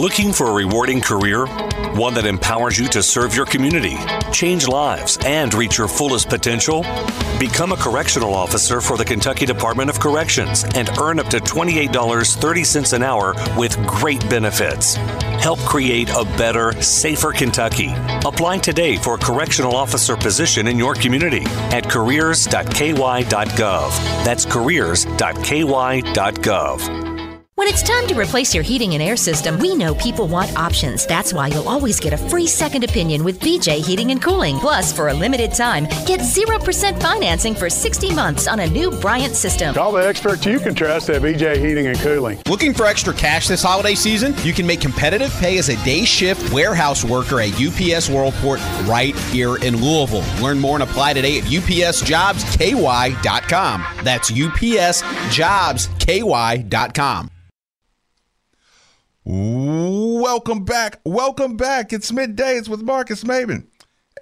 Looking for a rewarding career? One that empowers you to serve your community, change lives, and reach your fullest potential? Become a correctional officer for the Kentucky Department of Corrections and earn up to $28.30 an hour with great benefits. Help create a better, safer Kentucky. Apply today for a correctional officer position in your community at careers.ky.gov. That's careers.ky.gov. When it's time to replace your heating and air system, we know people want options. That's why you'll always get a free second opinion with BJ Heating and Cooling. Plus, for a limited time, get 0% financing for 60 months on a new Bryant system. Call the experts you can trust at BJ Heating and Cooling. Looking for extra cash this holiday season? You can make competitive pay as a day shift warehouse worker at UPS Worldport right here in Louisville. Learn more and apply today at upsjobsky.com. That's upsjobsky.com. Welcome back. Welcome back. It's midday. It's with Marques Maybin.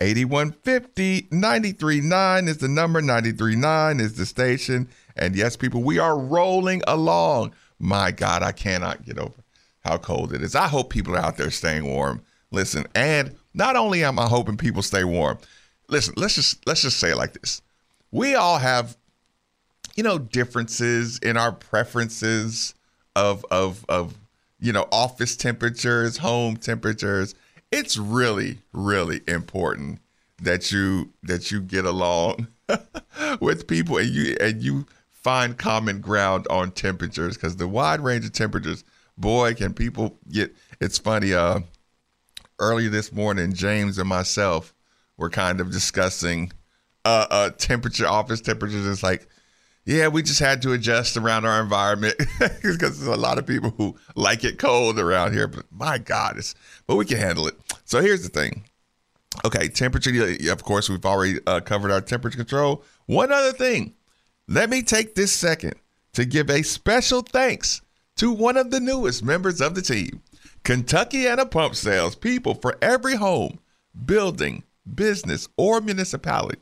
8150 939 is the number, 939 is the station. And yes, people, we are rolling along. My God, I cannot get over how cold it is. I hope people are out there staying warm. Listen, and not only am I hoping people stay warm, listen, let's just let's just say it like this. We all have, you know, differences in our preferences of of of you know, office temperatures, home temperatures. It's really, really important that you that you get along with people and you and you find common ground on temperatures because the wide range of temperatures, boy, can people get. It's funny. Uh, earlier this morning, James and myself were kind of discussing uh, uh temperature, office temperatures. It's like yeah, we just had to adjust around our environment because there's a lot of people who like it cold around here. But my God, it's but we can handle it. So here's the thing. Okay, temperature. Of course, we've already uh, covered our temperature control. One other thing. Let me take this second to give a special thanks to one of the newest members of the team, Kentuckiana Pump Sales. People for every home, building, business, or municipality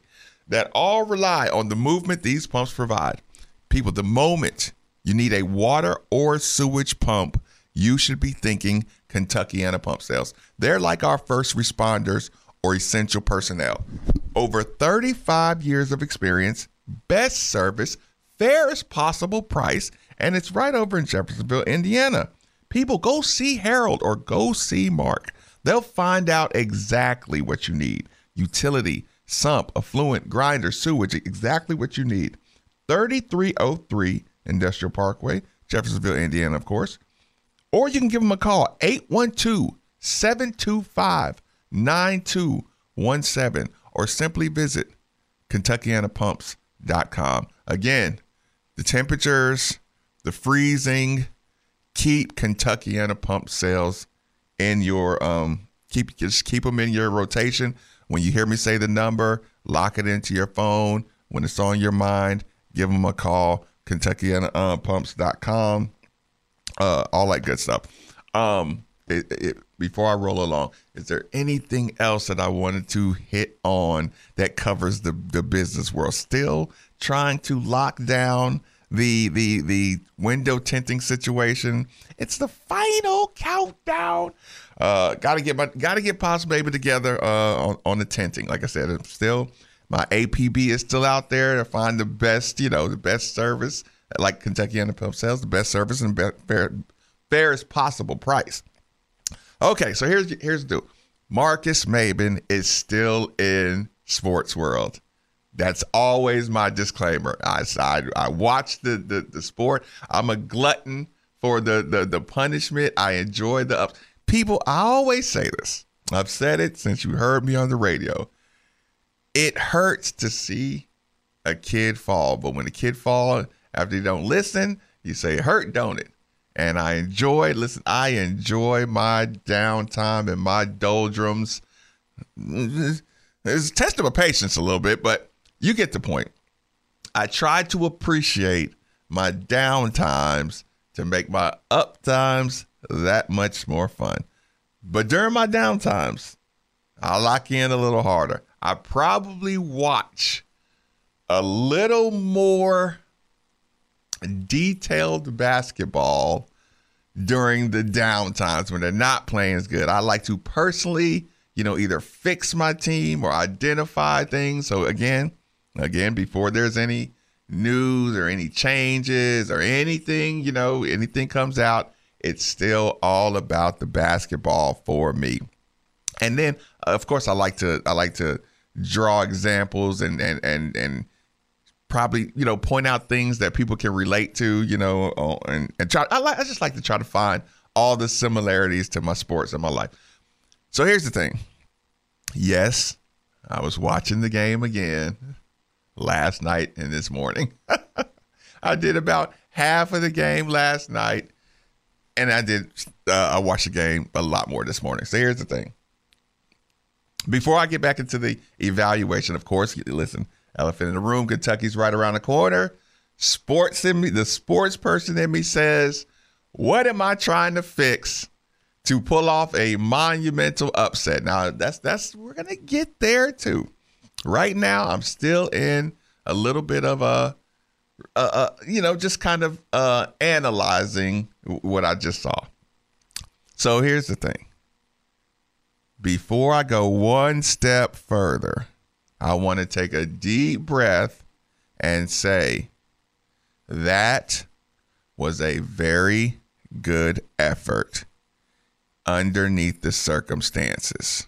that all rely on the movement these pumps provide. People, the moment you need a water or sewage pump, you should be thinking Kentuckiana Pump Sales. They're like our first responders or essential personnel. Over 35 years of experience, best service, fairest possible price, and it's right over in Jeffersonville, Indiana. People, go see Harold or go see Mark. They'll find out exactly what you need utility sump, effluent, grinder, sewage, exactly what you need. 3303 Industrial Parkway, Jeffersonville, Indiana, of course. Or you can give them a call, 812 725 9217, or simply visit KentuckianaPumps.com. Again, the temperatures, the freezing, keep Kentuckiana Pump sales in your um keep just keep them in your rotation when you hear me say the number, lock it into your phone. When it's on your mind, give them a call. KentuckyPumps.com. Uh, all that good stuff. Um, it, it, before I roll along, is there anything else that I wanted to hit on that covers the, the business world? Still trying to lock down the the the window tinting situation. It's the final countdown. Uh, gotta get my gotta get Pops Baby together uh, on, on the tenting. Like I said, I'm still my APB is still out there to find the best, you know, the best service like Kentuckiana Pump Sales, the best service and fair, fairest possible price. Okay, so here's here's the deal. Marques Maybin is still in sports world. That's always my disclaimer. I I, I watch the, the the sport. I'm a glutton for the the the punishment. I enjoy the ups people, I always say this. I've said it since you heard me on the radio. It hurts to see a kid fall, but when a kid falls after they don't listen, you say, "Hurt, don't it?" And I enjoy listen. I enjoy my downtime and my doldrums. It's a test of my patience a little bit, but you get the point. I try to appreciate my down times to make my up times that much more fun. But during my downtimes, I'll lock in a little harder. I probably watch a little more detailed basketball during the down times when they're not playing as good. I like to personally, you know, either fix my team or identify things. So again, again, before there's any news or any changes or anything, you know, anything comes out, it's still all about the basketball for me. And then, of course, I like to I like to draw examples and and and and probably you know point out things that people can relate to, you know, uh, and and try. I like I just like to try to find all the similarities to my sports in my life. So here's the thing. Yes, I was watching the game again last night and this morning. I did about half of the game last night, and I did. Uh, I watched the game a lot more this morning. So here's the thing. Before I get back into the evaluation, of course, listen, elephant in the room, Kentucky's right around the corner. Sports in me, the sports person in me says, what am I trying to fix to pull off a monumental upset? Now, that's that's we're gonna get there too. Right now, I'm still in a little bit of a, a, a you know, just kind of uh, analyzing what I just saw. So here's the thing. Before I go one step further, I want to take a deep breath and say that was a very good effort underneath the circumstances.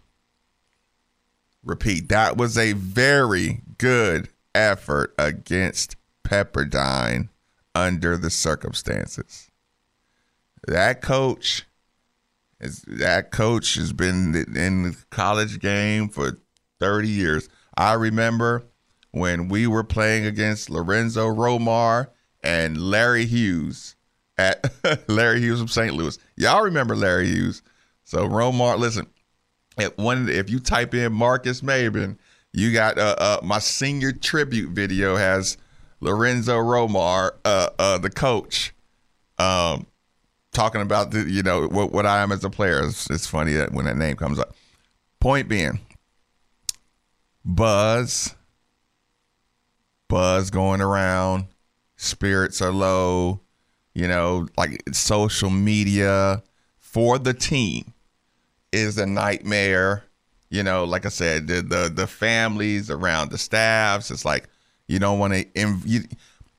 Repeat, that was a very good effort against Pepperdine under the circumstances. That coach is that coach has been in the college game for 30 years. I remember when we were playing against Lorenzo Romar and Larry Hughes at Larry Hughes from St. Louis. Y'all remember Larry Hughes. So Romar, listen, if one if you type in Marques Maybin, you got uh, uh, my senior tribute video has Lorenzo Romar, uh, uh, the coach, um, talking about the you know what, what I am as a player. It's, it's funny that when that name comes up. Point being, buzz, buzz going around, spirits are low, you know, like social media for the team is a nightmare. You know, like I said, the the, the families around the staffs. It's like you don't want to,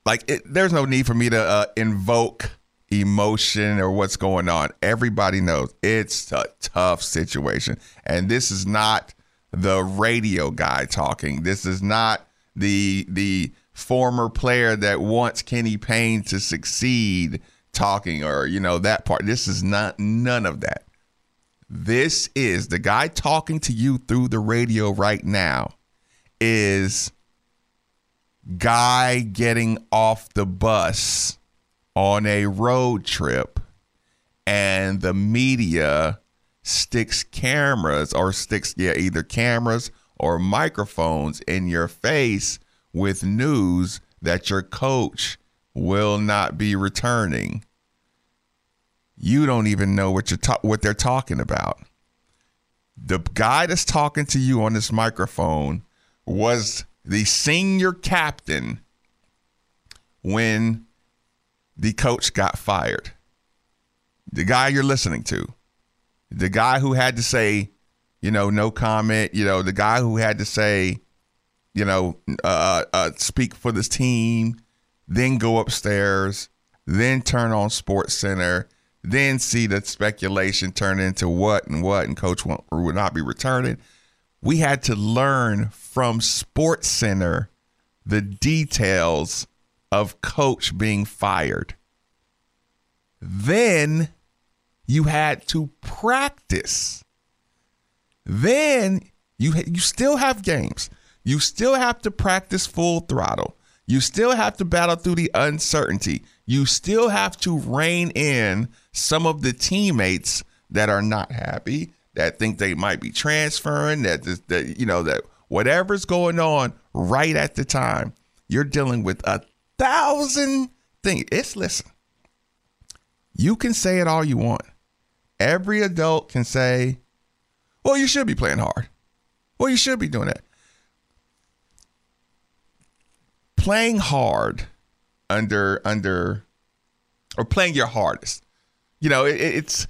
like it, there's no need for me to uh, invoke emotion or what's going on. Everybody knows it's a tough situation, and this is not the radio guy talking. This is not the the former player that wants Kenny Payne to succeed talking or you know that part. This is not none of that. This is the guy talking to you through the radio right now is guy getting off the bus on a road trip and the media sticks cameras or sticks yeah either cameras or microphones in your face with news that your coach will not be returning. You don't even know what you're ta- what they're talking about. The guy that's talking to you on this microphone was the senior captain when the coach got fired the guy you're listening to the guy who had to say, you know, no comment, you know, the guy who had to say, you know, uh, uh, speak for this team, then go upstairs, then turn on Sports Center, then see the speculation turn into what and what, and coach will not be returning. We had to learn from Sports Center the details of coach being fired. Then you had to practice. Then you you still have games. You still have to practice full throttle. You still have to battle through the uncertainty. You still have to rein in some of the teammates that are not happy, that think they might be transferring, that that you know that whatever's going on right at the time, you're dealing with a thousand things. It's listen. You can say it all you want. Every adult can say, well, you should be playing hard. Well, you should be doing that. Playing hard under under or playing your hardest. you know, it, it's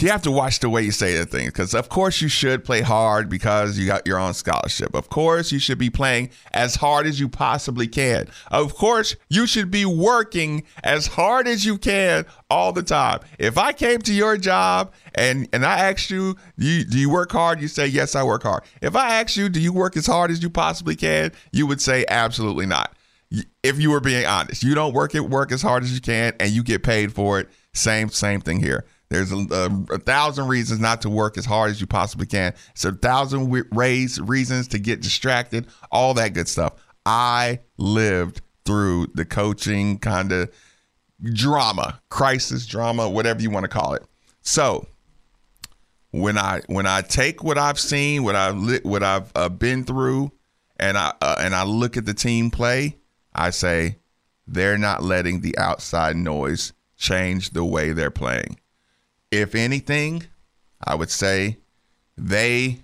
you have to watch the way you say the things because of course you should play hard because you got your own scholarship. Of course you should be playing as hard as you possibly can. Of course you should be working as hard as you can all the time. If i came to your job and and i asked you do you, do you work hard? you say yes i work hard. If i asked you do you work as hard as you possibly can? you would say absolutely not. If you were being honest you don't work at work as hard as you can and you get paid for it. Same same thing here there's a, a, a, thousand reasons not to work as hard as you possibly can. It's a thousand ways, reasons to get distracted, all that good stuff. I lived through the coaching kind of drama, crisis drama, whatever you want to call it. So when I when I take what I've seen, what I've what I've uh, been through, and I uh, and I look at the team play, I say they're not letting the outside noise change the way they're playing if anything, I would say they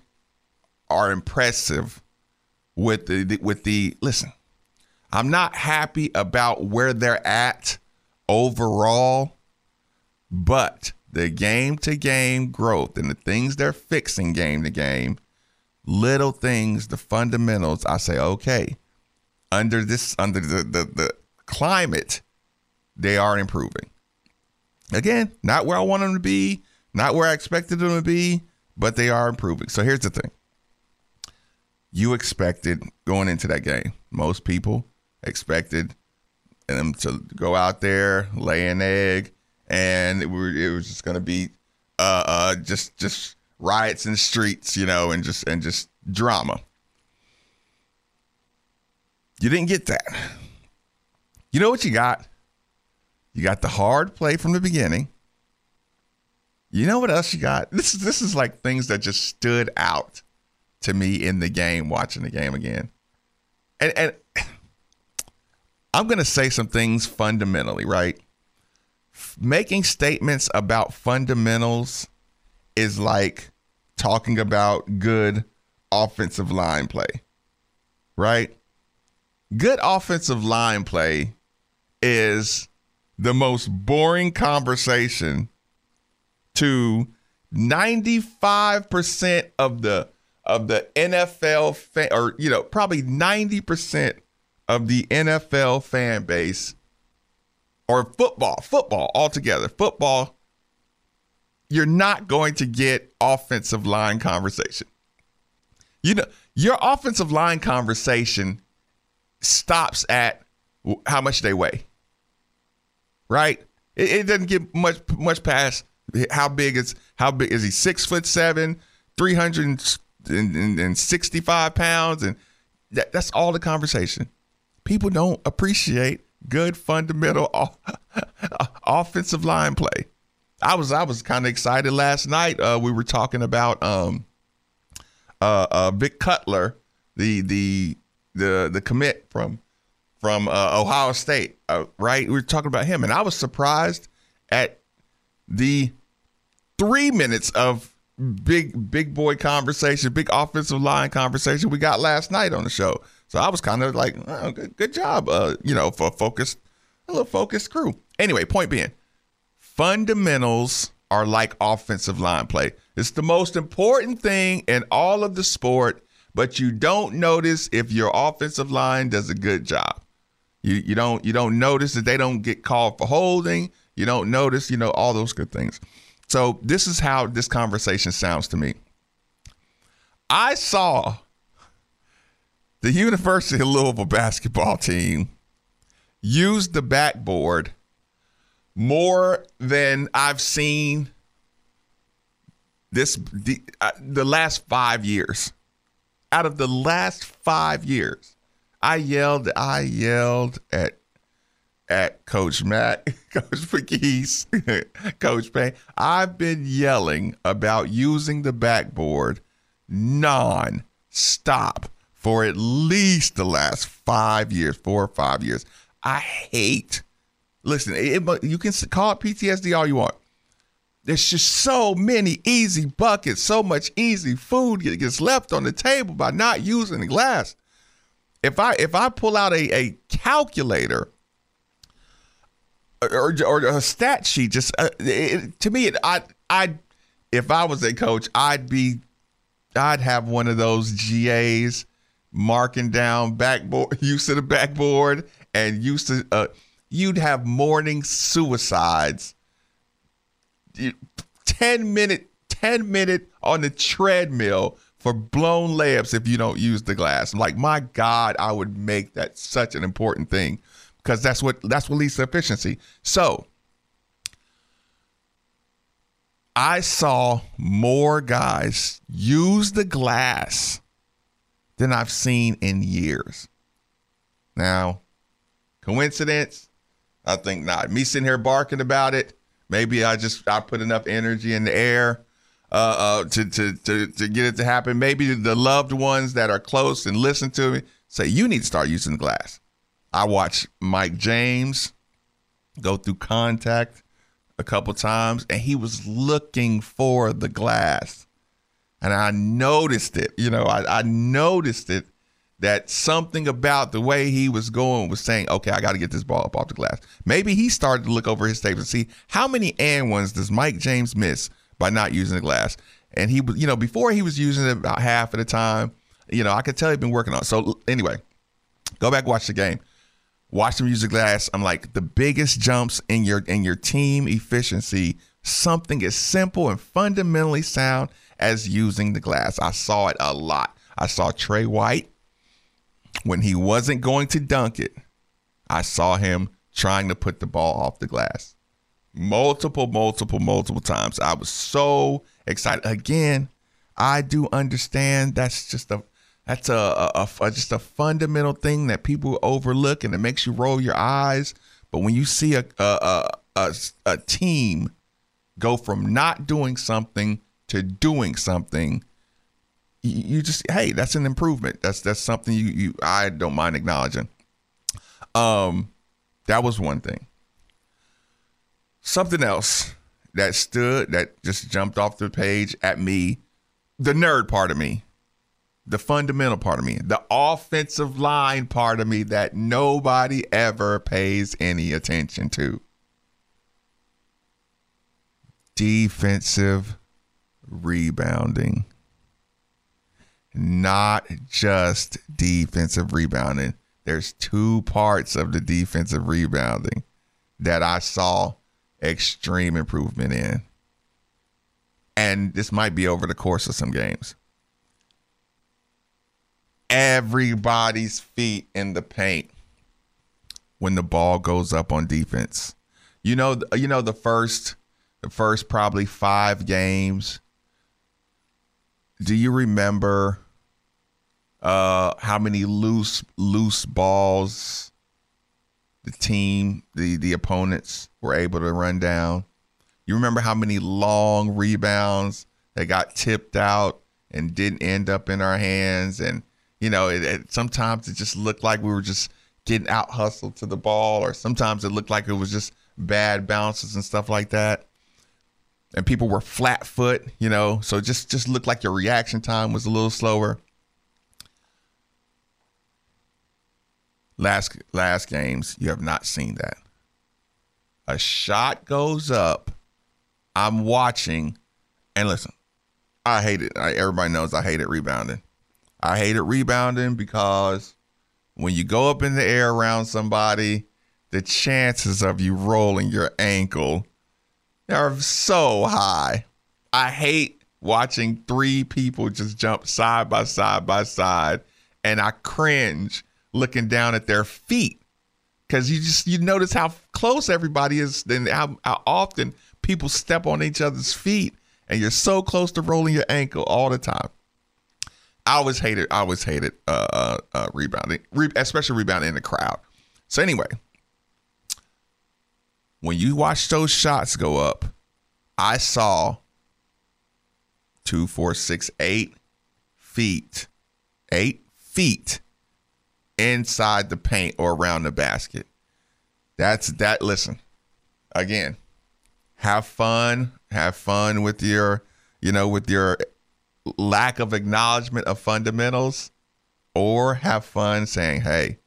are impressive with the with the listen. I'm not happy about where they're at overall, but the game to game growth and the things they're fixing game to game, little things, the fundamentals, I say, okay, under this under the, the, the climate, they are improving. Again, not where I want them to be, not where I expected them to be, but they are improving. So here's the thing. You expected going into that game. Most people expected them to go out there, lay an egg, and it, was just going to be uh, uh, just just riots in the streets, you know, and just and just drama. You didn't get that. You know what you got? You got the hard play from the beginning. You know what else you got? This is this is like things that just stood out to me in the game, watching the game again. And and I'm gonna say some things fundamentally, right? Making statements about fundamentals is like talking about good offensive line play, right? Good offensive line play is the most boring conversation to 95% of the of the NFL fan, or you know, probably 90% of the NFL fan base or football, football altogether, football you're not going to get offensive line conversation. You know, your offensive line conversation stops at how much they weigh right? It, it, doesn't get much much past how big is how big is he? Six foot seven, three hundred and sixty five pounds, and that, that's all the conversation. People don't appreciate good fundamental offensive line play. I was I was kind of excited last night. Uh, we were talking about um, uh, uh, Vic Cutler, the the the the commit from from uh, Ohio State, uh, right? We were talking about him, and I was surprised at the three minutes of big big boy conversation, big offensive line conversation we got last night on the show. So I was kind of like, oh, good, good, job, uh, you know, for focused, a little focused crew. Anyway, point being, fundamentals are like offensive line play. It's the most important thing in all of the sport, but you don't notice if your offensive line does a good job. You you don't you don't notice that they don't get called for holding. You don't notice, you know, all those good things. So this is how this conversation sounds to me. I saw the University of Louisville basketball team use the backboard more than I've seen this the, uh, the last 5 years. Out of the last 5 years, I yelled, I yelled at at Coach Mack, Coach McGee's, Coach Payne. I've been yelling about using the backboard non-stop for at least the last five years, four or five years. I hate. Listen, it, you can call it PTSD all you want. There's just so many easy buckets, so much easy food gets left on the table by not using the glass if I if I pull out a, a calculator or, or a stat sheet. Just uh, it, to me, it, I I if I was a coach, I'd be I'd have one of those GAs marking down backboard use to the backboard and used to uh, you'd have morning suicides 10 minute 10 minute on the treadmill for blown layups if you don't use the glass. Like, my God, I would make that such an important thing because that's what that's what leads to efficiency. So I saw more guys use the glass than I've seen in years. Now, coincidence? I think not. Me sitting here barking about it, maybe I just I put enough energy in the air uh, uh, to, to to to get it to happen. Maybe the loved ones that are close and listen to me say you need to start using the glass. I watched Mike James go through contact a couple times, and he was looking for the glass, and I noticed it. You know, I, I noticed it that something about the way he was going was saying, okay, I got to get this ball up off the glass. Maybe he started to look over his tape and see how many and ones does Mike James miss by not using the glass. And he was, you know, before he was using it about half of the time, you know, I could tell he'd been working on it. So anyway, go back, watch the game. Watch him use the glass. I'm like, the biggest jumps in your in your team efficiency, something as simple and fundamentally sound as using the glass. I saw it a lot. I saw Tre White when he wasn't going to dunk it, I saw him trying to put the ball off the glass. Multiple, multiple, multiple times. I was so excited. Again, I do understand that's just a that's a, a, a, just a fundamental thing that people overlook and it makes you roll your eyes. But when you see a a, a, a team go from not doing something to doing something, you just hey, that's an improvement. That's that's something you you I don't mind acknowledging. Um, that was one thing. Something else that stood that just jumped off the page at me, the nerd part of me, the fundamental part of me, the offensive line part of me that nobody ever pays any attention to. Defensive rebounding not just defensive rebounding. There's two parts of the defensive rebounding that I saw extreme improvement in. And this might be over the course of some games. Everybody's feet in the paint when the ball goes up on defense. You know, you know the first the first probably 5 games do you remember uh, how many loose loose balls the team, the the opponents were able to run down? You remember how many long rebounds that got tipped out and didn't end up in our hands? And you know, it, it, sometimes it just looked like we were just getting out hustled to the ball, or sometimes it looked like it was just bad bounces and stuff like that and people were flat foot, you know, so just just looked like your reaction time was a little slower. Last last games, you have not seen that. A shot goes up, I'm watching, and listen, I hate it. I, everybody knows I hate it rebounding. I hate it rebounding because when you go up in the air around somebody, the chances of you rolling your ankle are so high. I hate watching three people just jump side by side by side, and I cringe looking down at their feet because you just you notice how close everybody is, and how, how often people step on each other's feet, and you're so close to rolling your ankle all the time. I always hated, I always hated uh, uh, uh, rebounding, re- especially rebounding in the crowd. So anyway, when you watch those shots go up, I saw two, four, six, eight feet, eight feet inside the paint or around the basket. That's that. Listen, again, have fun. Have fun with your, you know, with your lack of acknowledgement of fundamentals, or have fun saying, hey,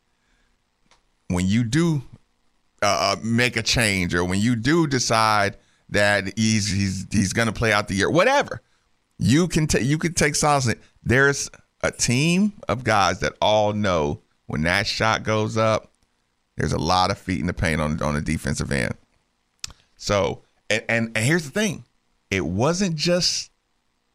when you do uh, make a change or when you do decide that he's he's he's going to play out the year, whatever, you can take you can take solace. There's a team of guys that all know when that shot goes up, there's a lot of feet in the paint on on the defensive end. So, and, and, and here's the thing, it wasn't just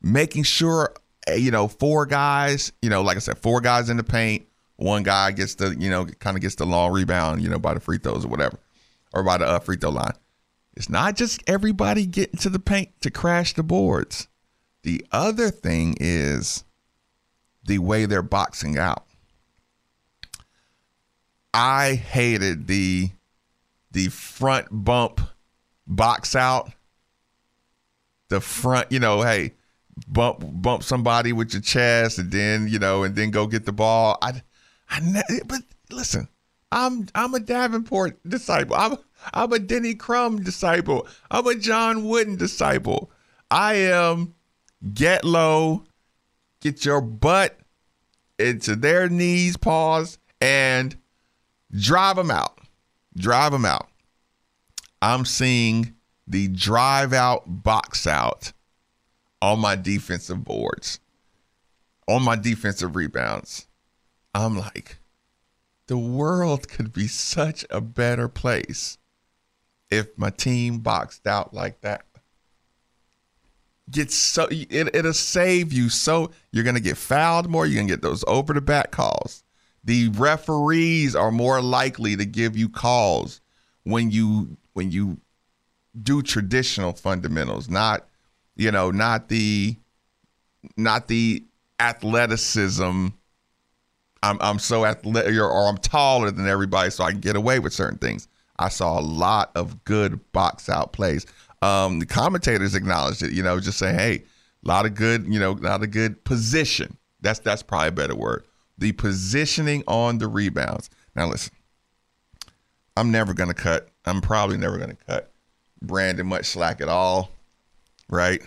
making sure eh, you know four guys, you know, like I said, four guys in the paint. One guy gets the you know kind of gets the long rebound, you know, by the free throws or whatever, or by the uh, free throw line. It's not just everybody getting to the paint to crash the boards. The other thing is the way they're boxing out. I hated the the front bump box out. The front, you know, hey, bump bump somebody with your chest and then, you know, and then go get the ball. I I but listen, I'm I'm a Davenport disciple. I'm I'm a Denny Crum disciple. I'm a John Wooden disciple. I am get low, get your butt into their knees, pause, and drive them out. Drive them out. I'm seeing the drive out box out on my defensive boards, on my defensive rebounds. I'm like, the world could be such a better place if my team boxed out like that. Get so it, it'll save you so you're gonna get fouled more, you're gonna get those over the back calls. The referees are more likely to give you calls when you when you do traditional fundamentals, not you know, not the not the athleticism. I'm I'm so athletic or I'm taller than everybody, so I can get away with certain things. I saw a lot of good box out plays. Um, the commentators acknowledged it, you know, just saying, hey, a lot of good, you know, a lot of good position. That's that's probably a better word. The positioning on the rebounds. Now listen, I'm never gonna cut. I'm probably never gonna cut Brandon much slack at all, right?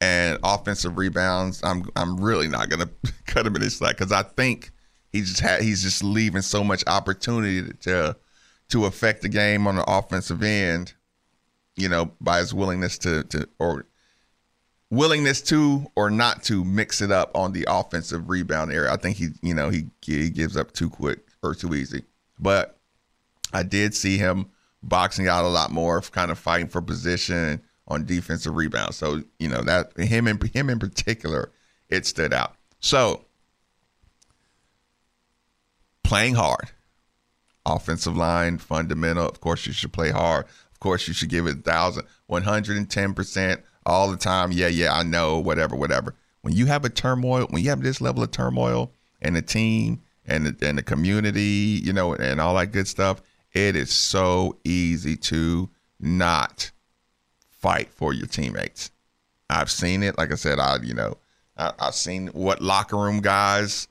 And offensive rebounds, I'm I'm really not gonna cut him any slack because I think he just had he's just leaving so much opportunity to to affect the game on the offensive end, you know, by his willingness to to or willingness to or not to mix it up on the offensive rebound area. I think he, you know, he he gives up too quick or too easy. But I did see him boxing out a lot more, kind of fighting for position on defensive rebounds. So you know that him in him in particular, it stood out. So playing hard offensive line, fundamental. Of course, you should play hard. Of course, you should give it a thousand, one hundred and ten percent all the time. Yeah, yeah, I know, whatever, whatever. When you have a turmoil, when you have this level of turmoil and the team and the, and the community, you know, and all that good stuff, it is so easy to not fight for your teammates. I've seen it. Like I said, I you know, I, have seen what locker room guys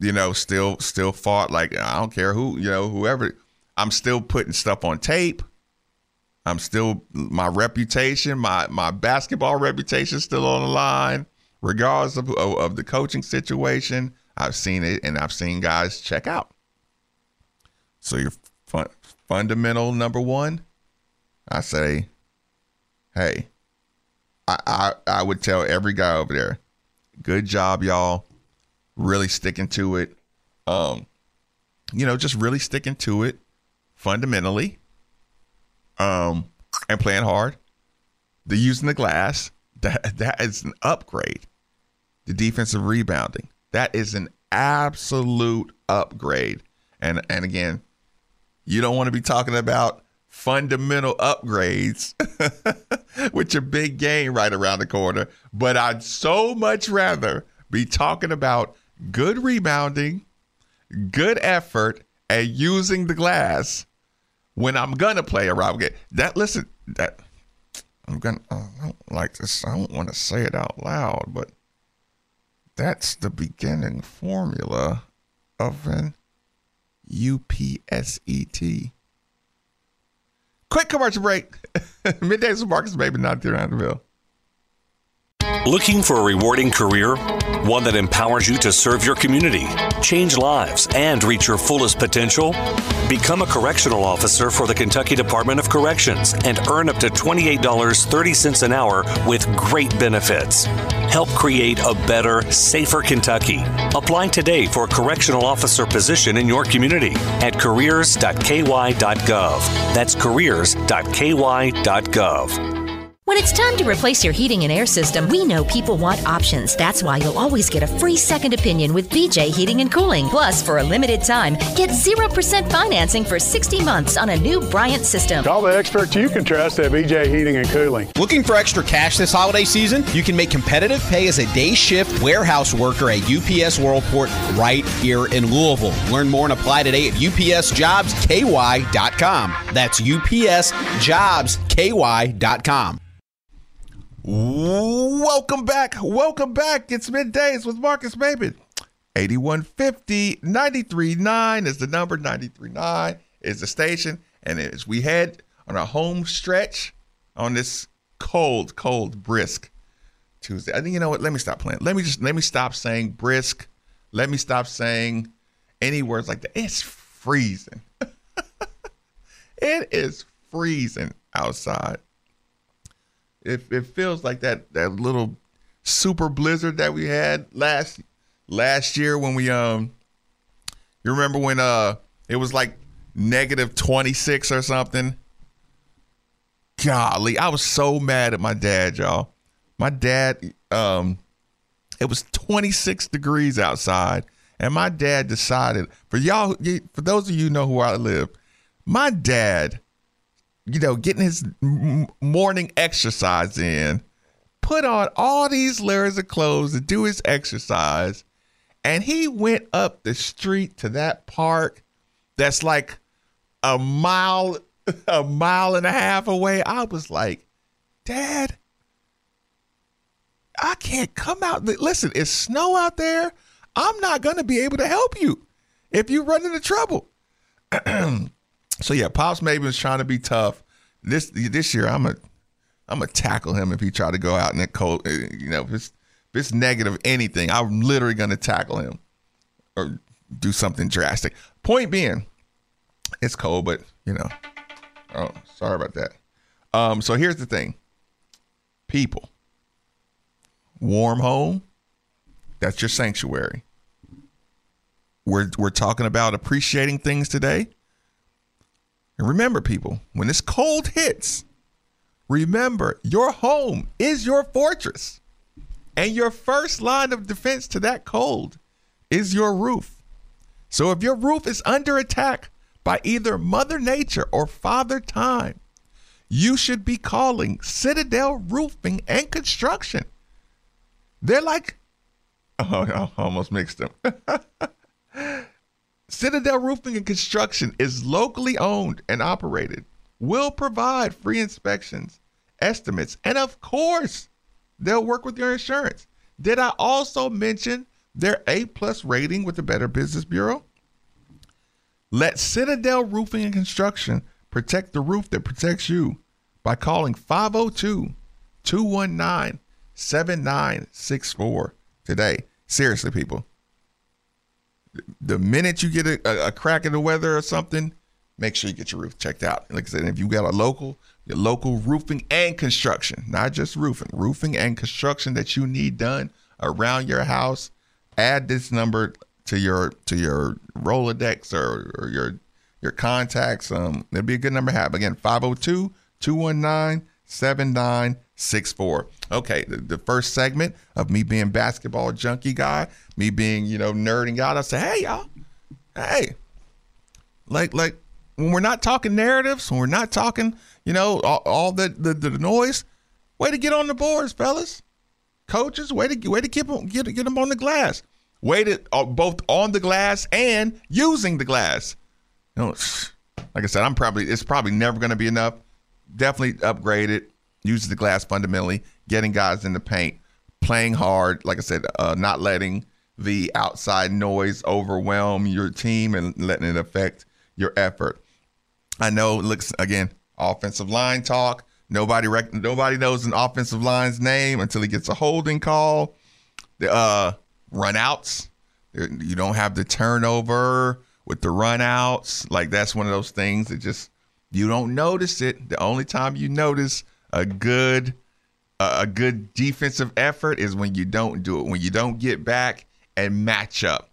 you know, still still fought like I don't care who, you know, whoever. I'm still putting stuff on tape. I'm still my reputation, my my basketball reputation still on the line, regardless of, of, of the coaching situation. I've seen it, and I've seen guys check out. So your fun, fundamental number one, I say, hey, I, I I would tell every guy over there, good job, y'all really sticking to it. Um, you know, just really sticking to it fundamentally. Um, and playing hard. The using the glass, that that is an upgrade. The defensive rebounding. That is an absolute upgrade. And and again, you don't want to be talking about fundamental upgrades with your big game right around the corner. But I'd so much rather be talking about good rebounding, good effort, and using the glass when I'm gonna play a route game. That listen, that I'm gonna uh, I don't like this. I don't want to say it out loud, but that's the beginning formula of an UPSET. Quick commercial break. Middays with Marcus Baby, not there on the bill. Looking for a rewarding career? One that empowers you to serve your community, change lives, and reach your fullest potential? Become a correctional officer for the Kentucky Department of Corrections and earn up to $28.30 an hour with great benefits. Help create a better, safer Kentucky. Apply today for a correctional officer position in your community at careers.ky.gov. That's careers.ky.gov. When it's time to replace your heating and air system, we know people want options. That's why you'll always get a free second opinion with BJ Heating and Cooling. Plus, for a limited time, get 0% financing for 60 months on a new Bryant system. Call the experts you can trust at BJ Heating and Cooling. Looking for extra cash this holiday season? You can make competitive pay as a day shift warehouse worker at UPS Worldport right here in Louisville. Learn more and apply today at upsjobsky.com. That's upsjobsky.com. Welcome back. Welcome back. It's middays with Marques Maybin. 8150 939 is the number. 939 is the station. And as we head on a home stretch on this cold, cold, brisk Tuesday. I think you know what? Let me stop playing. Let me just let me stop saying brisk. Let me stop saying any words like that. It's freezing. it is freezing outside. It, it feels like that that little super blizzard that we had last last year when we um you remember when uh it was like negative 26 or something? Golly i was so mad at my dad y'all. My dad um it was 26 degrees outside and my dad decided for y'all for those of you know who i live my dad you know, getting his morning exercise in, put on all these layers of clothes to do his exercise, and he went up the street to that park that's like a mile, a mile and a half away. I was like, Dad, I can't come out. Listen, it's snow out there. I'm not going to be able to help you if you run into trouble. so yeah, Pops Maybin's trying to be tough. This this year, I'm a I'm gonna tackle him if he try to go out in the cold. Eh, you know, if it's if it's negative anything, I'm literally gonna tackle him or do something drastic. Point being, it's cold, but you know, oh, sorry about that. Um, so here's the thing, people, warm home, that's your sanctuary. We're we're talking about appreciating things today. And remember, people, when this cold hits, remember your home is your fortress. And your first line of defense to that cold is your roof. So if your roof is under attack by either Mother Nature or Father Time, you should be calling Citadel Roofing and Construction. They're like, oh, I almost mixed them. Citadel Roofing and Construction is locally owned and operated, will provide free inspections, estimates, and of course, they'll work with your insurance. Did I also mention their A plus rating with the Better Business Bureau? Let Citadel Roofing and Construction protect the roof that protects you by calling 502 219 7964 today. Seriously, people the minute you get a, a, crack in the weather or something, make sure you get your roof checked out. Like I said, if you got a local, your local roofing and construction, not just roofing, roofing and construction that you need done around your house, add this number to your to your Rolodex or, or your your contacts. Um, it'd be a good number to have. Again, 502 219 7964. Okay, the, the, first segment of me being basketball junkie guy, me being, you know, nerding out, I say, hey, y'all, hey, like, like when we're not talking narratives, when we're not talking, you know, all, all the, the, the noise, way to get on the boards, fellas. Coaches, way to way to keep them, get get them on the glass. Way to uh, both on the glass and using the glass. You know, like I said, I'm probably it's probably never going to be enough. Definitely upgrade it uses the glass fundamentally, getting guys in the paint, playing hard. Like I said, uh, not letting the outside noise overwhelm your team and letting it affect your effort. I know, looks again, offensive line talk, Nobody rec- nobody knows an offensive line's name until he gets a holding call. The uh, runouts, you don't have the turnover with the runouts. Like that's one of those things that just you don't notice it. The only time you notice a good a good defensive effort is when you don't do it. When you don't get back and match up.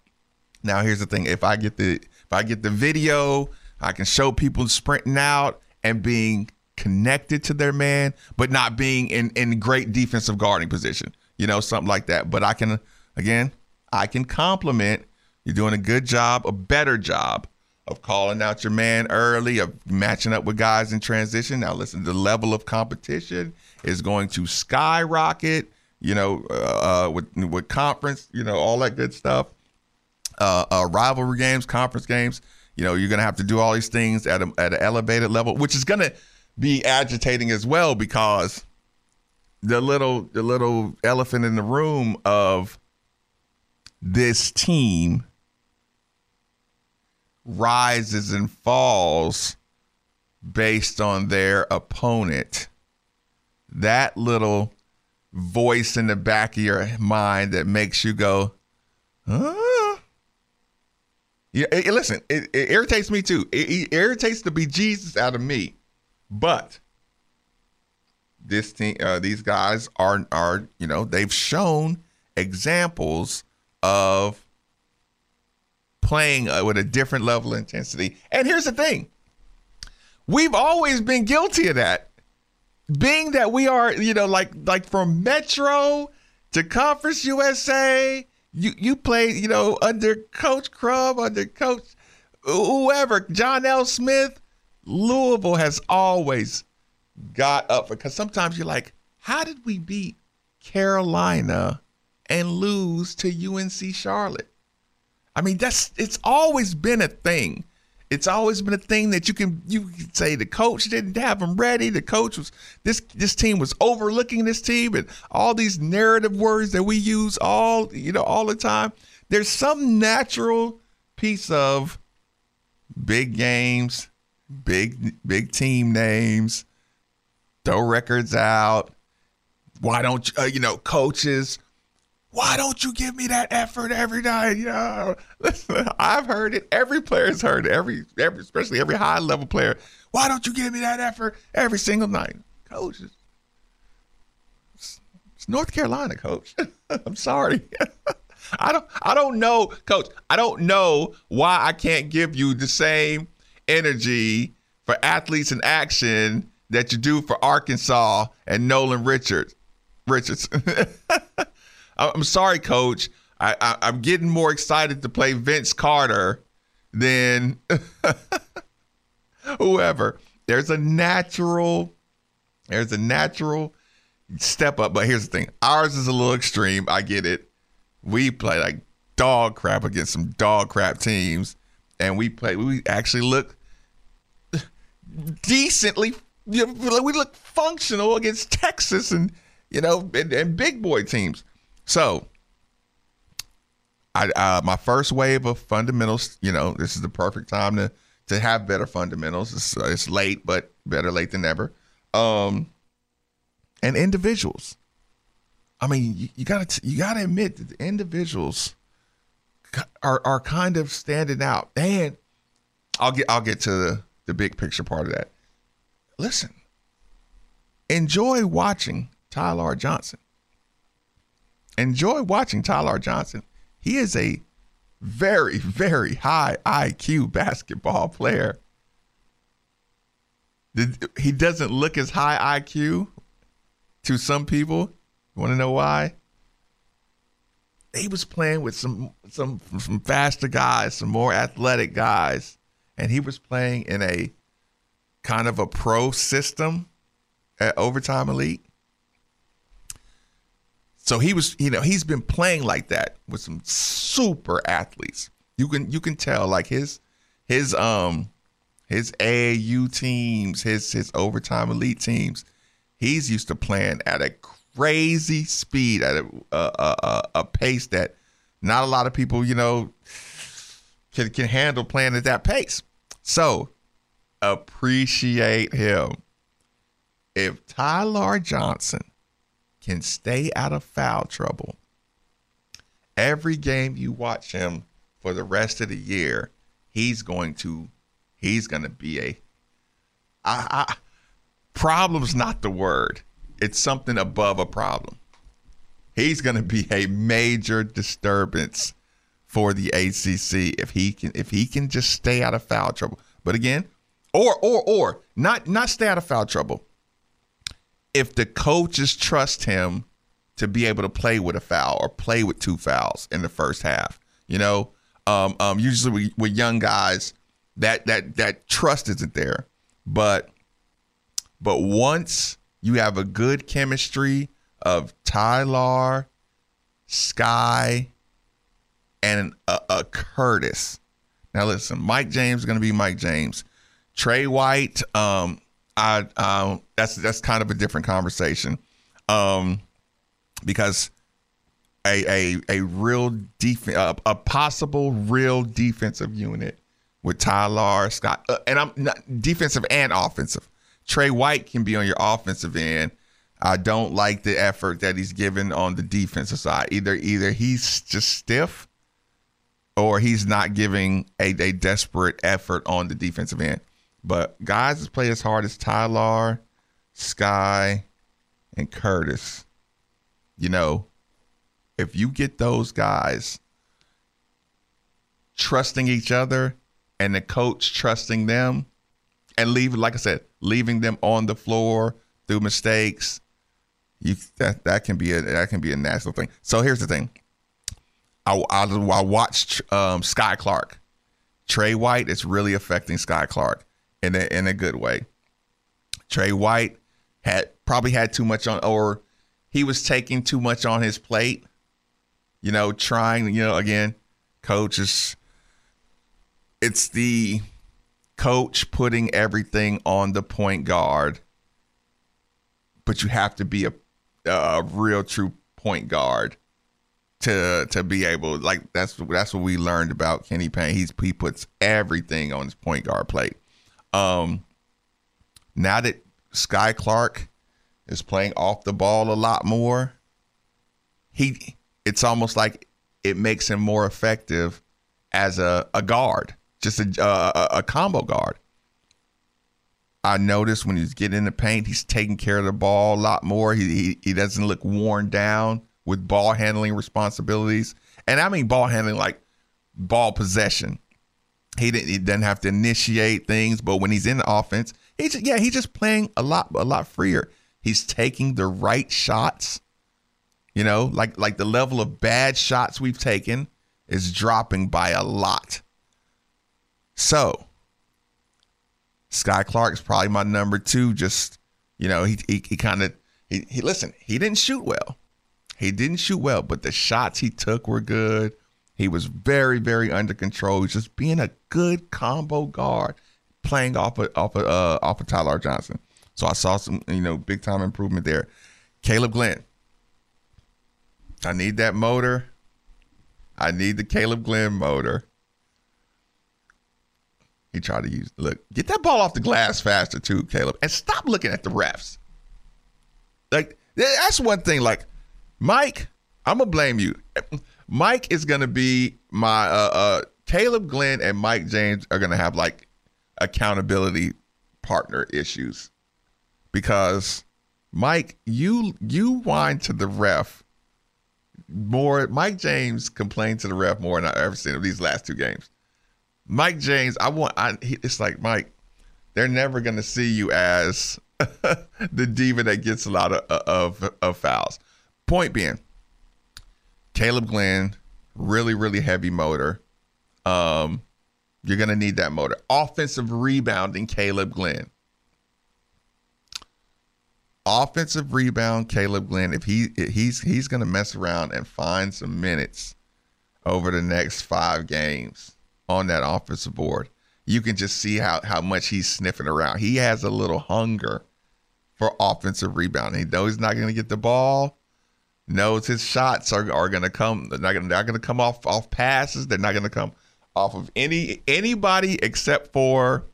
Now here's the thing: if I get the if I get the video, I can show people sprinting out and being connected to their man, but not being in in great defensive guarding position. You know, something like that. But I can again, I can compliment you're doing a good job, a better job of calling out your man early, of matching up with guys in transition. Now, listen, the level of competition is going to skyrocket. You know, uh, uh with with conference, you know, all that good stuff. Uh, uh, rivalry games, conference games. You know, you're going to have to do all these things at a, at an elevated level, which is going to be agitating as well because the little the little elephant in the room of this team rises and falls based on their opponent. That little voice in the back of your mind that makes you go, huh? Yeah, it, it, listen, it, it, irritates me too. It, irritates the bejesus out of me. But this team, uh, these guys are are you know they've shown examples of playing uh, with a different level of intensity. And here's the thing we've always been guilty of that. Being that we are, you know, like like from Metro to Conference USA, you you play, you know, under Coach Crum, under Coach whoever, John L. Smith, Louisville has always got up because sometimes you're like, how did we beat Carolina and lose to UNC Charlotte? I mean, that's it's always been a thing. It's always been a thing that you can you can say the coach didn't have him ready. The coach was this this team was overlooking this team and all these narrative words that we use all you know all the time. There's some natural piece of big games, big big team names, throw records out. Why don't you, uh, you know coaches why don't you give me that effort every night? You know, I've heard it. Every player's heard it. Every, every, especially every high level player. Why don't you give me that effort every single night, coaches? It's, North Carolina, coach. I'm sorry. I don't, I don't know, coach. I don't know why I can't give you the same energy for athletes in action that you do for Arkansas and Nolan Richards. Richards. I'm sorry, coach. I, I, am getting more excited to play Vince Carter than whoever. There's a natural, there's a natural step up. But here's the thing: ours is a little extreme. I get it. We play like dog crap against some dog crap teams, and we play. We actually look decently. You know, we look functional against Texas and you know and, and big boy teams. So, I uh, my first wave of fundamentals. You know, this is the perfect time to to have better fundamentals. It's, uh, it's late, but better late than never. Um, and individuals. I mean, you, you gotta you gotta admit that the individuals are are kind of standing out. And I'll get I'll get to the the big picture part of that. Listen, enjoy watching Ty-Laur Johnson enjoy watching Ty-Laur Johnson. He is a very, very high IQ basketball player. He doesn't look as high IQ to some people. You want to know why? He was playing with some some some faster guys, some more athletic guys, and he was playing in a kind of a pro system at Overtime Elite. So he was, you know, he's been playing like that with some super athletes. You can you can tell like his his um his AAU teams, his his overtime elite teams. He's used to playing at a crazy speed at a a, a, a pace that not a lot of people, you know, can can handle playing at that pace. So appreciate him. if Ty-Laur Johnson can stay out of foul trouble, every game you watch him for the rest of the year, he's going to he's going to be a I, I, problem's not the word. It's something above a problem. He's going to be a major disturbance for the ACC if he can if he can just stay out of foul trouble. But again, or or or not not stay out of foul trouble. If the coaches trust him to be able to play with a foul or play with two fouls in the first half, you know, um, um, usually with, with young guys, that that that trust isn't there. But but once you have a good chemistry of Ty-Laur, Skyy, and a, a Curtis. Now listen, Mike James is going to be Mike James. Tre White, um, I um, that's that's kind of a different conversation, um, because a a a real defense, a, a, possible real defensive unit with Ty-Laur Scott, uh, and I'm not defensive and offensive. Tre White can be on your offensive end. I don't like the effort that he's given on the defensive side. Either either he's just stiff or he's not giving a, a desperate effort on the defensive end. But guys that play as hard as Ty-Laur, Skyy, and Curtis, you know, if you get those guys trusting each other and the coach trusting them and leave, like I said, leaving them on the floor through mistakes, you that that can be a that can be a natural thing. So here's the thing. I, I, I watched um, Skyy Clark. Tre White is really affecting Skyy Clark in a, in a good way. Tre White had probably had too much on, or he was taking too much on his plate. You know, trying. You know, again, coaches. It's the coach putting everything on the point guard, but you have to be a, a real true point guard to to be able like that's that's what we learned about Kenny Payne. He's he puts everything on his point guard plate. Um, now that Skyy Clark is playing off the ball a lot more, he it's almost like it makes him more effective as a, a guard, just a, a, a combo guard. I noticed when he's getting in the paint, he's taking care of the ball a lot more. He, he, he doesn't look worn down with ball handling responsibilities. And I mean ball handling like ball possession. He didn't he doesn't have to initiate things, but when he's in the offense, he's yeah, he's just playing a lot a lot freer. He's taking the right shots. You know, like like the level of bad shots we've taken is dropping by a lot. So, Skyy Clark is probably my number two. Just you know, he he, he kind of he, he listen. He didn't shoot well. He didn't shoot well, but the shots he took were good. He was very, very under control. He's just being a good combo guard, playing off of off of uh, off of Ty-Laur Johnson. So I saw some, you know, big time improvement there. Kaleb Glenn. I need that motor. I need the Kaleb Glenn motor. He tried to use look, get that ball off the glass faster too, Kaleb, and stop looking at the refs. Like that's one thing. Like Mike, I'm gonna blame you. Mike is gonna be my uh, uh, Kaleb Glenn and Mike James are gonna have like accountability partner issues because Mike, you you whine to the ref more. Mike James complained to the ref more than I've ever seen of these last two games. Mike James, I want. I, it's like Mike. They're never gonna see you as the diva that gets a lot of, of, of fouls. Point being, Kaleb Glenn, really, really heavy motor. Um, you're gonna need that motor. Offensive rebounding, Kaleb Glenn. Offensive rebound, Kaleb Glenn. If he he's he's gonna mess around and find some minutes over the next five games on that offensive board, you can just see how how much he's sniffing around. He has a little hunger for offensive rebounding. He knows he's not gonna get the ball knows his shots are, are going to come. They're not going to come off off passes. They're not going to come off of any anybody except for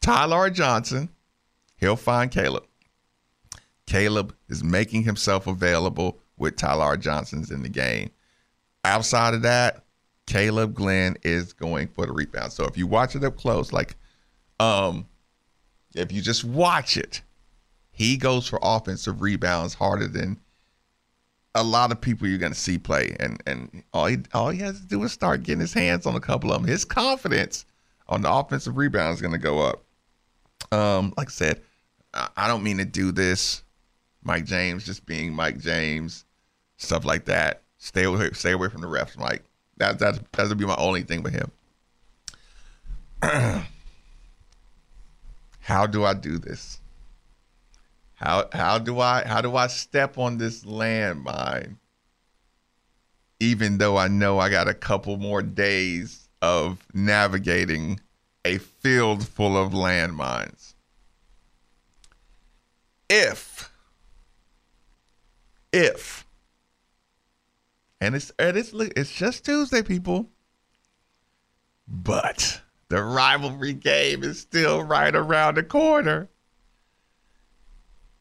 Ty-Laur Johnson. He'll find Kaleb. Kaleb is making himself available with Ty-Laur Johnson's in the game. Outside of that, Kaleb Glenn is going for the rebound. So if you watch it up close, like um if you just watch it, he goes for offensive rebounds harder than a lot of people you're going to see play. And and all he all he has to do is start getting his hands on a couple of them. His confidence on the offensive rebound is going to go up. Um, like I said, I don't mean to do this. Mike James just being Mike James, stuff like that. Stay away, stay away from the refs, Mike. That that that'll be my only thing with him. how do I do this? How how do I how do I step on this landmine? Even though I know I got a couple more days of navigating a field full of landmines. If if and it's and it's it's just Tuesday, people. But the rivalry game is still right around the corner.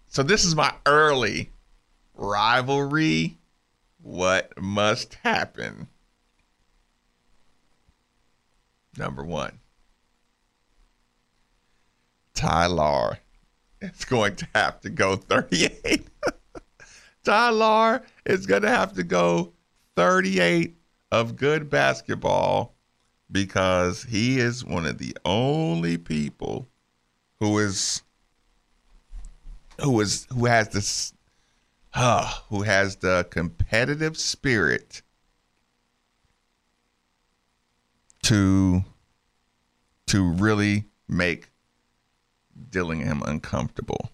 So this is my early rivalry. What must happen? Number one, Ty-Laur is going to have to go 38. Ty-Laur is going to have to go 38 of good basketball because he is one of the only people who is who is who has this uh, who has the competitive spirit to to really make Dillingham uncomfortable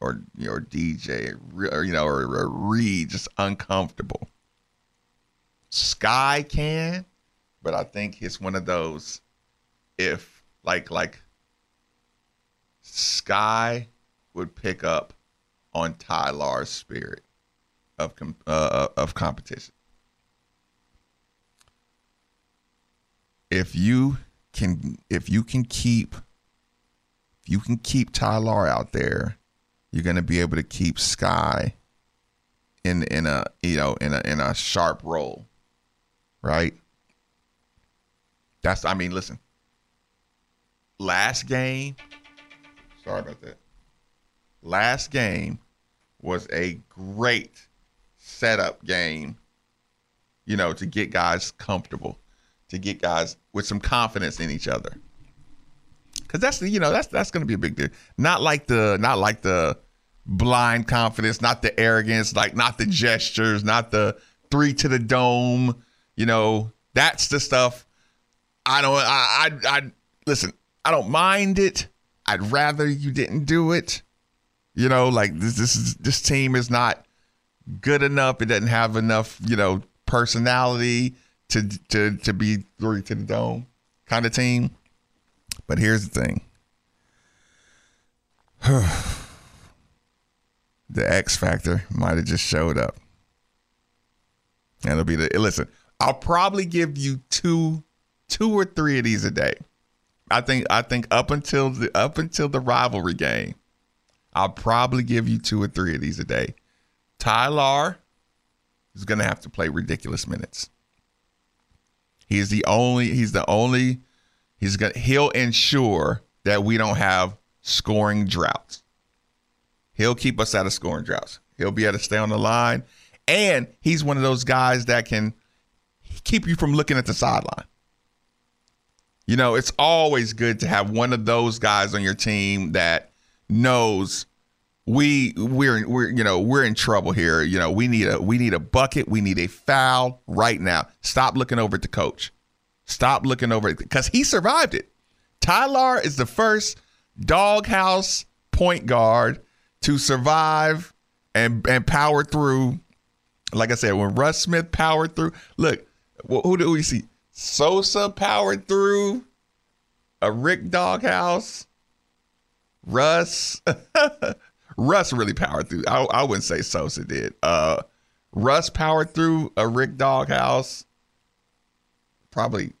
or or DJ or you know or, or Reed just uncomfortable. Skyy can, but I think it's one of those if like like Skyy would pick up on Ty-Laur's spirit of uh, of competition. If you can if you can keep if you can keep Ty-Laur out there, you're going to be able to keep Skyy in in a you know in a in a sharp role, right? That's I mean, listen. Last game, sorry about that. Last game was a great setup game, you know, to get guys comfortable, to get guys with some confidence in each other. Cause that's the, you know, that's that's gonna be a big deal. Not like the not like the blind confidence, not the arrogance, like not the gestures, not the three to the dome. You know, that's the stuff. I don't. I. I. I listen. I don't mind it. I'd rather you didn't do it. You know, like this. This is this team is not good enough. It doesn't have enough. You know, personality to to to be three to the dome kind of team. But here's the thing. the X Factor might have just showed up. And it'll be the listen, I'll probably give you two two or three of these a day. I think I think up until the up until the rivalry game, I'll probably give you two or three of these a day. Ty-Laur is gonna have to play ridiculous minutes. He's the only he's the only he's gonna he'll ensure that we don't have scoring droughts. He'll keep us out of scoring droughts. He'll be able to stay on the line. And he's one of those guys that can keep you from looking at the sideline. You know, it's always good to have one of those guys on your team that knows we we're we're you know we're in trouble here. You know, we need a we need a bucket, we need a foul right now. Stop looking over at the coach. Stop looking over because he survived it. Ty-Laur is the first doghouse point guard to survive and and power through. Like I said, when Russ Smith powered through, look, who do we see? Sosa powered through a Rick Doghouse. Russ, Russ really powered through. I, I wouldn't say Sosa did. Uh, Russ powered through a Rick Doghouse. Probably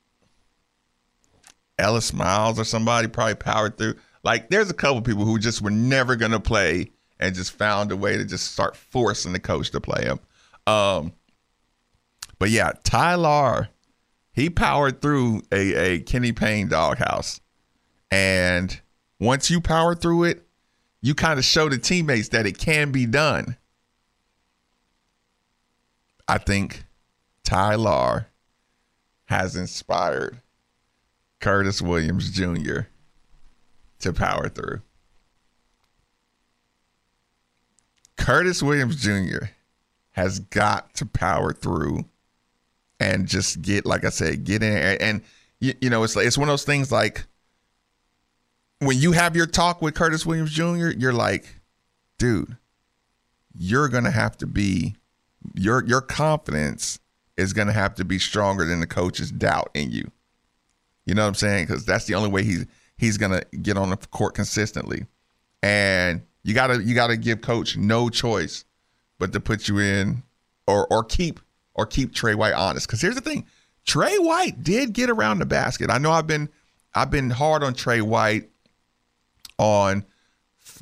Ellis Myles or somebody probably powered through. Like, there's a couple people who just were never gonna play and just found a way to just start forcing the coach to play him. Um, but yeah, Ty-Laur, he powered through a, a Kenny Payne doghouse. And once you power through it, you kind of show the teammates that it can be done. I think Ty Ty-Laur has inspired Curtis Williams Jr. to power through. Curtis Williams Jr. has got to power through and just get, like I said, get in there. And, you, you know, it's like, it's one of those things like when you have your talk with Curtis Williams Jr., you're like, dude, you're to have to be, your, your confidence is to have to be stronger than the coach's doubt in you. You know what I'm saying? Because that's the only way he's he's to get on the court consistently. And you gotta you gotta give coach no choice but to put you in or or keep or keep Tre White honest. Because here's the thing, Tre White did get around the basket. I know I've been I've been hard on Tre White on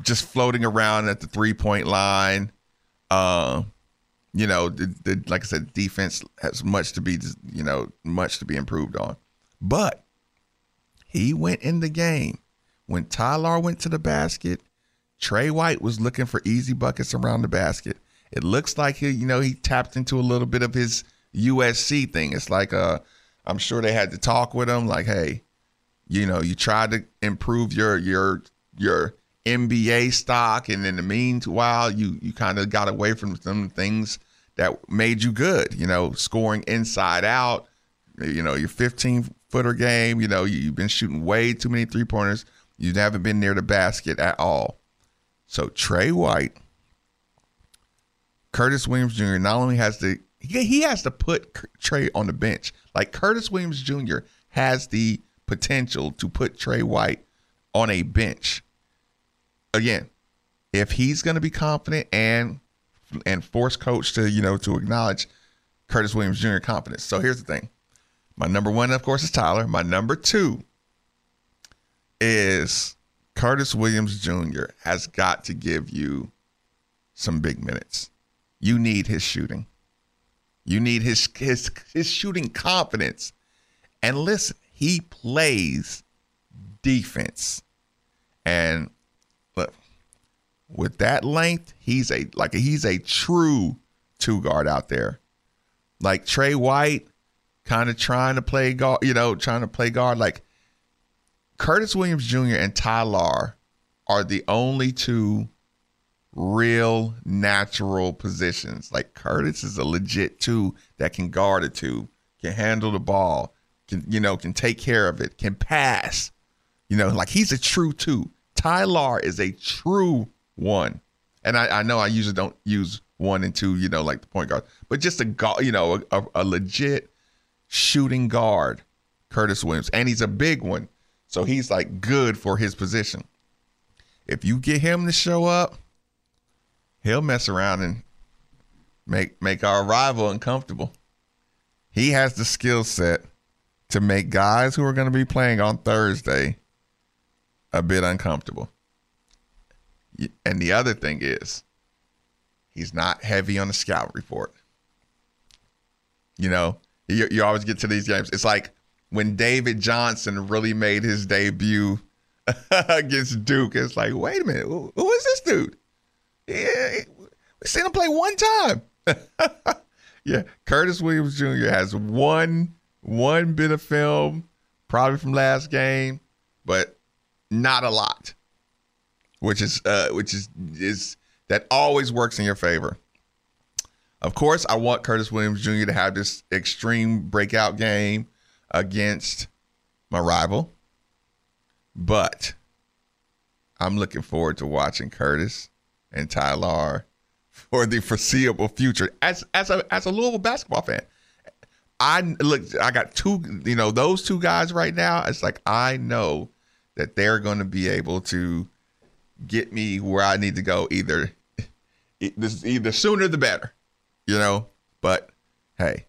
just floating around at the three point line. Uh, you know, the, the, like I said, defense has much to be you know much to be improved on, but he went in the game when Ty-Laur went to the basket Tre White was looking for easy buckets around the basket. It looks like he, you know, he tapped into a little bit of his USC thing. It's like uh I'm sure they had to talk with him like, "Hey, you know, you tried to improve your your your NBA stock and in the meanwhile, you you kind of got away from some things that made you good, you know, scoring inside out, you know, your 15 footer game, you know, you've been shooting way too many three pointers. You haven't been near the basket at all. So Tre White, Curtis Williams Jr. not only has to he has to put Tre on the bench. Like Curtis Williams Jr. has the potential to put Tre White on a bench. Again, if he's going to be confident and and force coach to you know to acknowledge Curtis Williams Jr. confidence. So here's the thing. My number one, of course, is Ty-Laur. My number two is Curtis Williams Jr. has got to give you some big minutes. You need his shooting. You need his his his shooting confidence. And listen, he plays defense. And look, with that length, he's a like he's a true two guard out there. Like Tre White, kind of trying to play guard, you know, trying to play guard. Like Curtis Williams Jr. and Ty-Laur are the only two real natural positions. Like Curtis is a legit two that can guard a two, can handle the ball, can you know, can take care of it, can pass. You know, like he's a true two. Ty-Laur is a true one. And I, I know I usually don't use one and two, you know, like the point guard, but just a guard, you know, a, a legit shooting guard, Curtis Williams, and he's a big one. So he's like good for his position. If you get him to show up, he'll mess around and make make our rival uncomfortable. He has the skill set to make guys who are going to be playing on Thursday a bit uncomfortable. And the other thing is, he's not heavy on the scout report. You know, you, you always get to these games. It's like when David Johnson really made his debut against Duke, it's like, wait a minute, who, who is this dude? Yeah, we seen him play one time. yeah, Curtis Williams Jr. has one one bit of film, probably from last game, but not a lot. Which is uh, which is is that always works in your favor. Of course, I want Curtis Williams Jr. to have this extreme breakout game against my rival. But I'm looking forward to watching Curtis and Ty-Laur for the foreseeable future. As as a as a Louisville basketball fan, I look. I got two. You know, those two guys right now. It's like I know that they're going to be able to get me where I need to go. Either this either sooner the better. You know, but hey,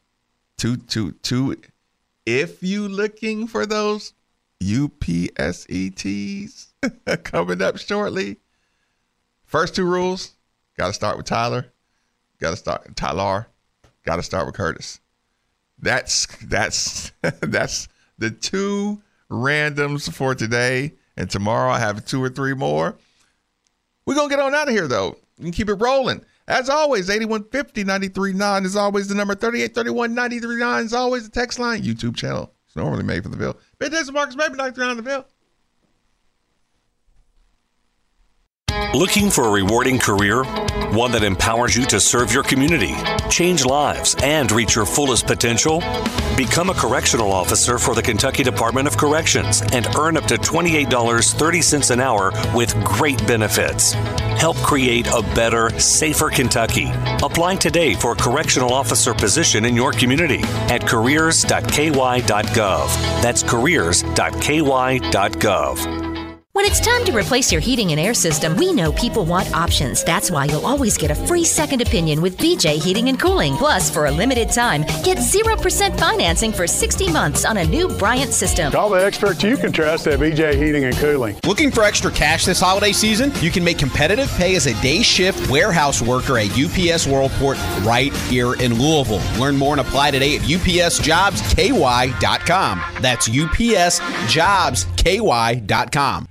two two two if you looking for those UPSETs coming up shortly, First two rules, got to start with Ty-Laur. Got to start Ty-Laur. Got to start with Curtis. That's that's that's the two randoms for today. And tomorrow I have two or three more. We're going to get on out of here, though. Can keep it rolling. As always, 8150 939 is always the number. 3831 939 is always the text line. YouTube channel. It's normally made for the bill. Big days of Marques Maybin 93 on the bill. Looking for a rewarding career? One that empowers you to serve your community, change lives, and reach your fullest potential? Become a correctional officer for the Kentucky Department of Corrections and earn up to $28.30 an hour with great benefits. Help create a better, safer Kentucky. Apply today for a correctional officer position in your community at careers.ky.gov. That's careers.ky.gov. When it's time to replace your heating and air system, we know people want options. That's why you'll always get a free second opinion with BJ Heating and Cooling. Plus, for a limited time, get 0% financing for 60 months on a new Bryant system. Call the experts you can trust at BJ Heating and Cooling. Looking for extra cash this holiday season? You can make competitive pay as a day shift warehouse worker at UPS Worldport right here in Louisville. Learn more and apply today at upsjobsky.com. That's upsjobsky.com.